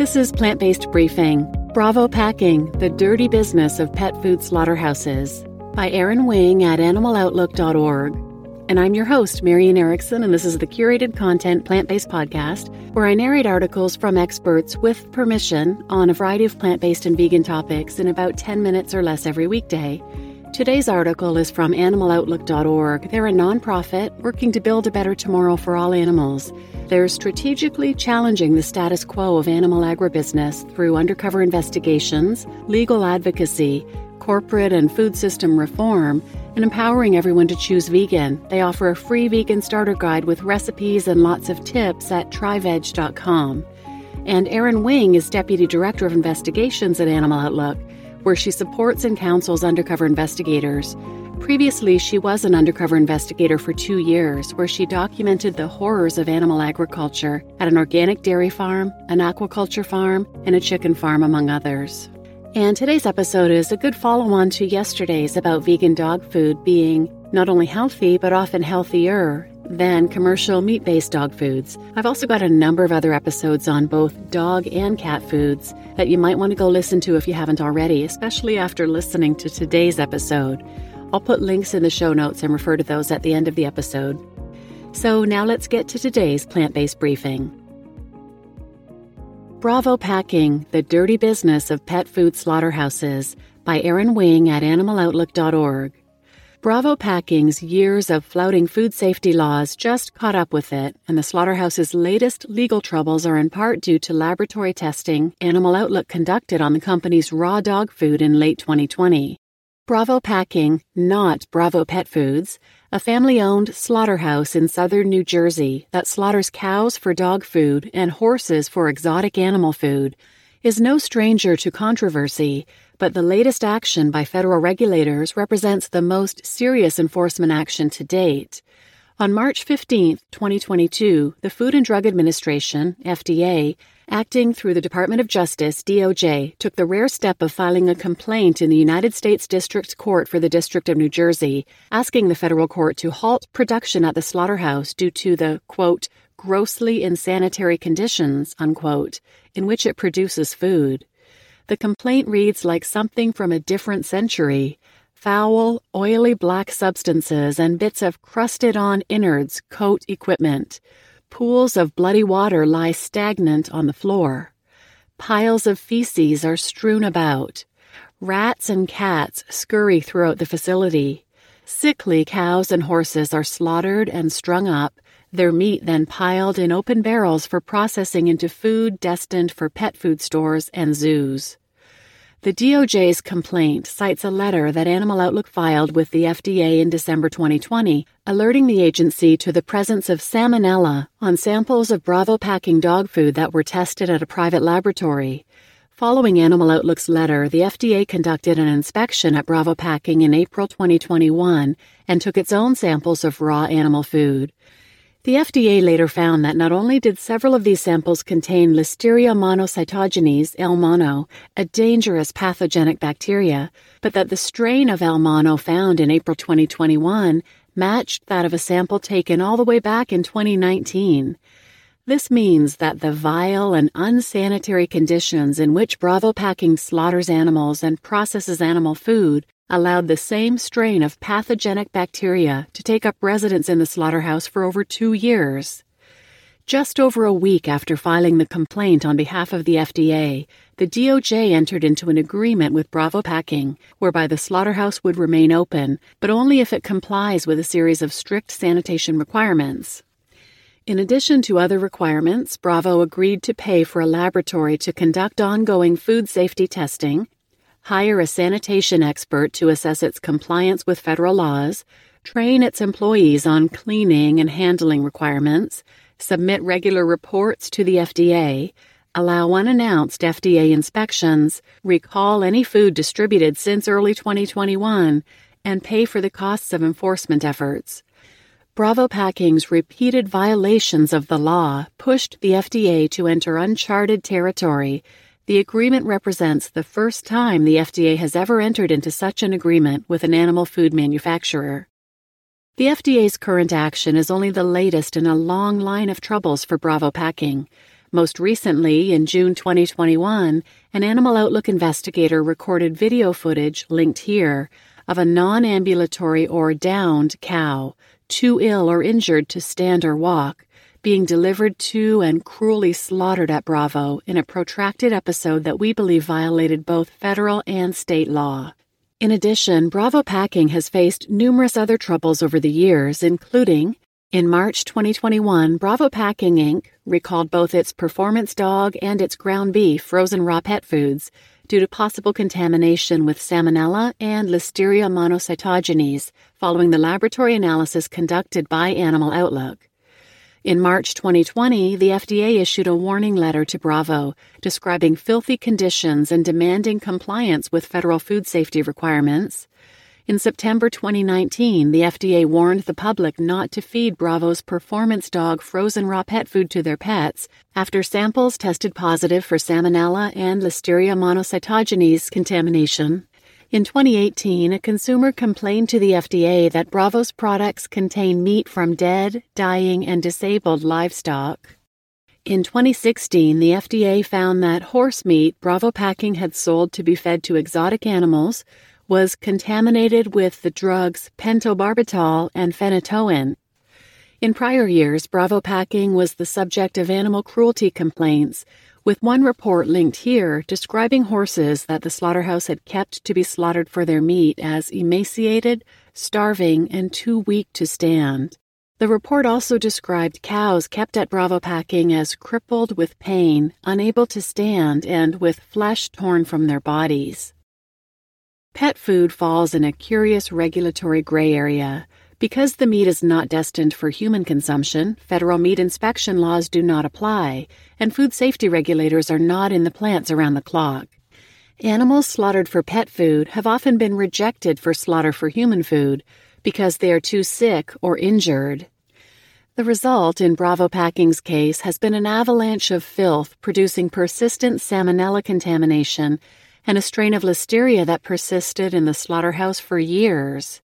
This is Plant Based Briefing Bravo Packing The Dirty Business of Pet Food Slaughterhouses by Erin Wing at animaloutlook.org. And I'm your host, Marian Erickson, and this is the curated content plant based podcast where I narrate articles from experts with permission on a variety of plant based and vegan topics in about 10 minutes or less every weekday. Today's article is from animaloutlook.org. They're a nonprofit working to build a better tomorrow for all animals. They're strategically challenging the status quo of animal agribusiness through undercover investigations, legal advocacy, corporate and food system reform, and empowering everyone to choose vegan. They offer a free vegan starter guide with recipes and lots of tips at tryveg.com. And Erin Wing is Deputy Director of Investigations at Animal Outlook, where she supports and counsels undercover investigators. Previously, she was an undercover investigator for two years, where she documented the horrors of animal agriculture at an organic dairy farm, an aquaculture farm, and a chicken farm, among others. And today's episode is a good follow on to yesterday's about vegan dog food being not only healthy, but often healthier than commercial meat based dog foods. I've also got a number of other episodes on both dog and cat foods that you might want to go listen to if you haven't already, especially after listening to today's episode. I'll put links in the show notes and refer to those at the end of the episode. So now let's get to today's plant based briefing. Bravo Packing The Dirty Business of Pet Food Slaughterhouses by Erin Wing at animaloutlook.org. Bravo Packing's years of flouting food safety laws just caught up with it, and the slaughterhouse's latest legal troubles are in part due to laboratory testing Animal Outlook conducted on the company's raw dog food in late 2020. Bravo Packing, not Bravo Pet Foods, a family owned slaughterhouse in southern New Jersey that slaughters cows for dog food and horses for exotic animal food, is no stranger to controversy, but the latest action by federal regulators represents the most serious enforcement action to date. On March 15, 2022, the Food and Drug Administration, FDA, acting through the Department of Justice, DOJ, took the rare step of filing a complaint in the United States District Court for the District of New Jersey, asking the federal court to halt production at the slaughterhouse due to the, quote, grossly insanitary conditions, unquote, in which it produces food. The complaint reads like something from a different century. Foul, oily black substances and bits of crusted on innards coat equipment. Pools of bloody water lie stagnant on the floor. Piles of feces are strewn about. Rats and cats scurry throughout the facility. Sickly cows and horses are slaughtered and strung up, their meat then piled in open barrels for processing into food destined for pet food stores and zoos. The DOJ's complaint cites a letter that Animal Outlook filed with the FDA in December 2020, alerting the agency to the presence of salmonella on samples of Bravo packing dog food that were tested at a private laboratory. Following Animal Outlook's letter, the FDA conducted an inspection at Bravo Packing in April 2021 and took its own samples of raw animal food. The FDA later found that not only did several of these samples contain Listeria monocytogenes, L. mono, a dangerous pathogenic bacteria, but that the strain of L. mono found in April 2021 matched that of a sample taken all the way back in 2019. This means that the vile and unsanitary conditions in which Bravo Packing slaughters animals and processes animal food allowed the same strain of pathogenic bacteria to take up residence in the slaughterhouse for over two years. Just over a week after filing the complaint on behalf of the FDA, the DOJ entered into an agreement with Bravo Packing, whereby the slaughterhouse would remain open, but only if it complies with a series of strict sanitation requirements. In addition to other requirements, Bravo agreed to pay for a laboratory to conduct ongoing food safety testing hire a sanitation expert to assess its compliance with federal laws, train its employees on cleaning and handling requirements, submit regular reports to the FDA, allow unannounced FDA inspections, recall any food distributed since early 2021, and pay for the costs of enforcement efforts. Bravo Packing's repeated violations of the law pushed the FDA to enter uncharted territory the agreement represents the first time the FDA has ever entered into such an agreement with an animal food manufacturer. The FDA's current action is only the latest in a long line of troubles for Bravo Packing. Most recently, in June 2021, an Animal Outlook investigator recorded video footage, linked here, of a non ambulatory or downed cow, too ill or injured to stand or walk, being delivered to and cruelly slaughtered at Bravo in a protracted episode that we believe violated both federal and state law. In addition, Bravo Packing has faced numerous other troubles over the years, including in March 2021, Bravo Packing Inc. recalled both its performance dog and its ground beef frozen raw pet foods due to possible contamination with Salmonella and Listeria monocytogenes following the laboratory analysis conducted by Animal Outlook. In March 2020, the FDA issued a warning letter to Bravo describing filthy conditions and demanding compliance with federal food safety requirements. In September 2019, the FDA warned the public not to feed Bravo's performance dog frozen raw pet food to their pets after samples tested positive for Salmonella and Listeria monocytogenes contamination. In 2018, a consumer complained to the FDA that Bravo's products contain meat from dead, dying, and disabled livestock. In 2016, the FDA found that horse meat Bravo Packing had sold to be fed to exotic animals was contaminated with the drugs pentobarbital and phenytoin. In prior years, Bravo Packing was the subject of animal cruelty complaints, with one report linked here describing horses that the slaughterhouse had kept to be slaughtered for their meat as emaciated, starving, and too weak to stand. The report also described cows kept at Bravo Packing as crippled with pain, unable to stand, and with flesh torn from their bodies. Pet food falls in a curious regulatory gray area. Because the meat is not destined for human consumption, federal meat inspection laws do not apply, and food safety regulators are not in the plants around the clock. Animals slaughtered for pet food have often been rejected for slaughter for human food because they are too sick or injured. The result in Bravo Packing's case has been an avalanche of filth producing persistent salmonella contamination and a strain of listeria that persisted in the slaughterhouse for years.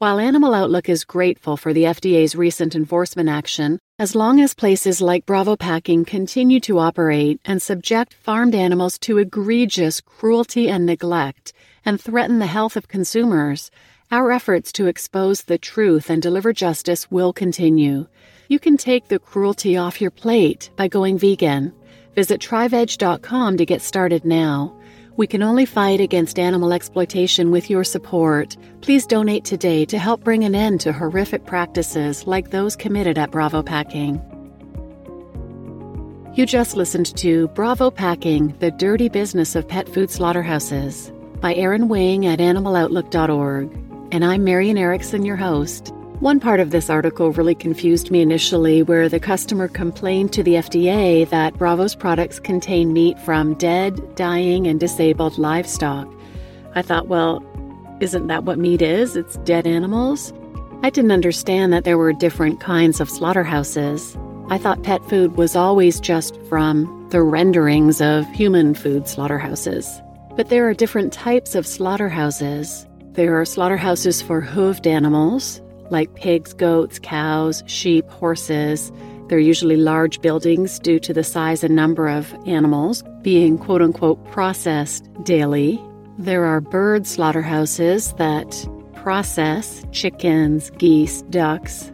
While Animal Outlook is grateful for the FDA's recent enforcement action, as long as places like Bravo Packing continue to operate and subject farmed animals to egregious cruelty and neglect and threaten the health of consumers, our efforts to expose the truth and deliver justice will continue. You can take the cruelty off your plate by going vegan. Visit tryveg.com to get started now. We can only fight against animal exploitation with your support. Please donate today to help bring an end to horrific practices like those committed at Bravo Packing. You just listened to Bravo Packing The Dirty Business of Pet Food Slaughterhouses by Erin Wing at animaloutlook.org. And I'm Marian Erickson, your host. One part of this article really confused me initially, where the customer complained to the FDA that Bravo's products contain meat from dead, dying, and disabled livestock. I thought, well, isn't that what meat is? It's dead animals? I didn't understand that there were different kinds of slaughterhouses. I thought pet food was always just from the renderings of human food slaughterhouses. But there are different types of slaughterhouses. There are slaughterhouses for hooved animals, like pigs, goats, cows, sheep, horses. They're usually large buildings due to the size and number of animals being quote unquote processed daily. There are bird slaughterhouses that process chickens, geese, ducks.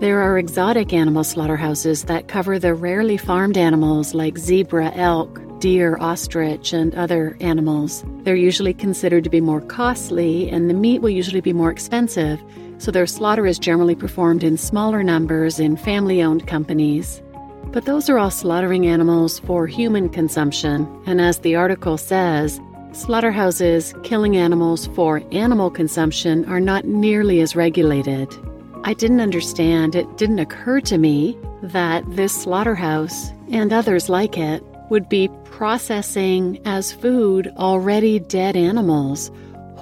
There are exotic animal slaughterhouses that cover the rarely farmed animals like zebra, elk, deer, ostrich, and other animals. They're usually considered to be more costly, and the meat will usually be more expensive so their slaughter is generally performed in smaller numbers in family owned companies. But those are all slaughtering animals for human consumption, and as the article says, slaughterhouses killing animals for animal consumption are not nearly as regulated. I didn't understand, it didn't occur to me that this slaughterhouse and others like it would be processing as food already dead animals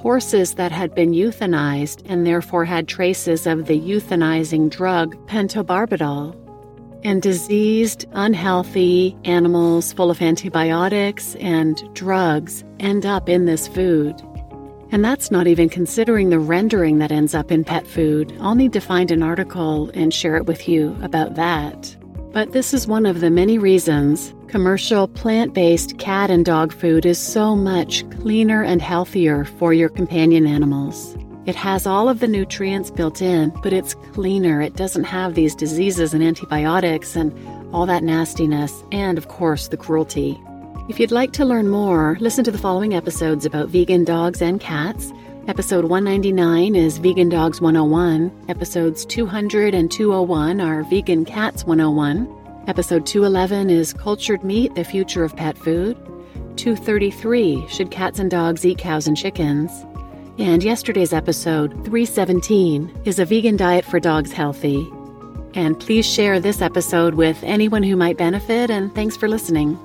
horses that had been euthanized and therefore had traces of the euthanizing drug pentobarbital. And diseased, unhealthy animals full of antibiotics and drugs end up in this food. And that's not even considering the rendering that ends up in pet food. I'll need to find an article and share it with you about that. But this is one of the many reasons commercial plant based cat and dog food is so much cleaner and healthier for your companion animals. It has all of the nutrients built in, but it's cleaner. It doesn't have these diseases and antibiotics and all that nastiness, and of course, the cruelty. If you'd like to learn more, listen to the following episodes about vegan dogs and cats. Episode 199 is Vegan Dogs 101. Episodes 200 and 201 are Vegan Cats 101. Episode 211 is Cultured Meat, the Future of Pet Food. 233 Should Cats and Dogs Eat Cows and Chickens? And yesterday's episode, 317, is a vegan diet for dogs healthy. And please share this episode with anyone who might benefit, and thanks for listening.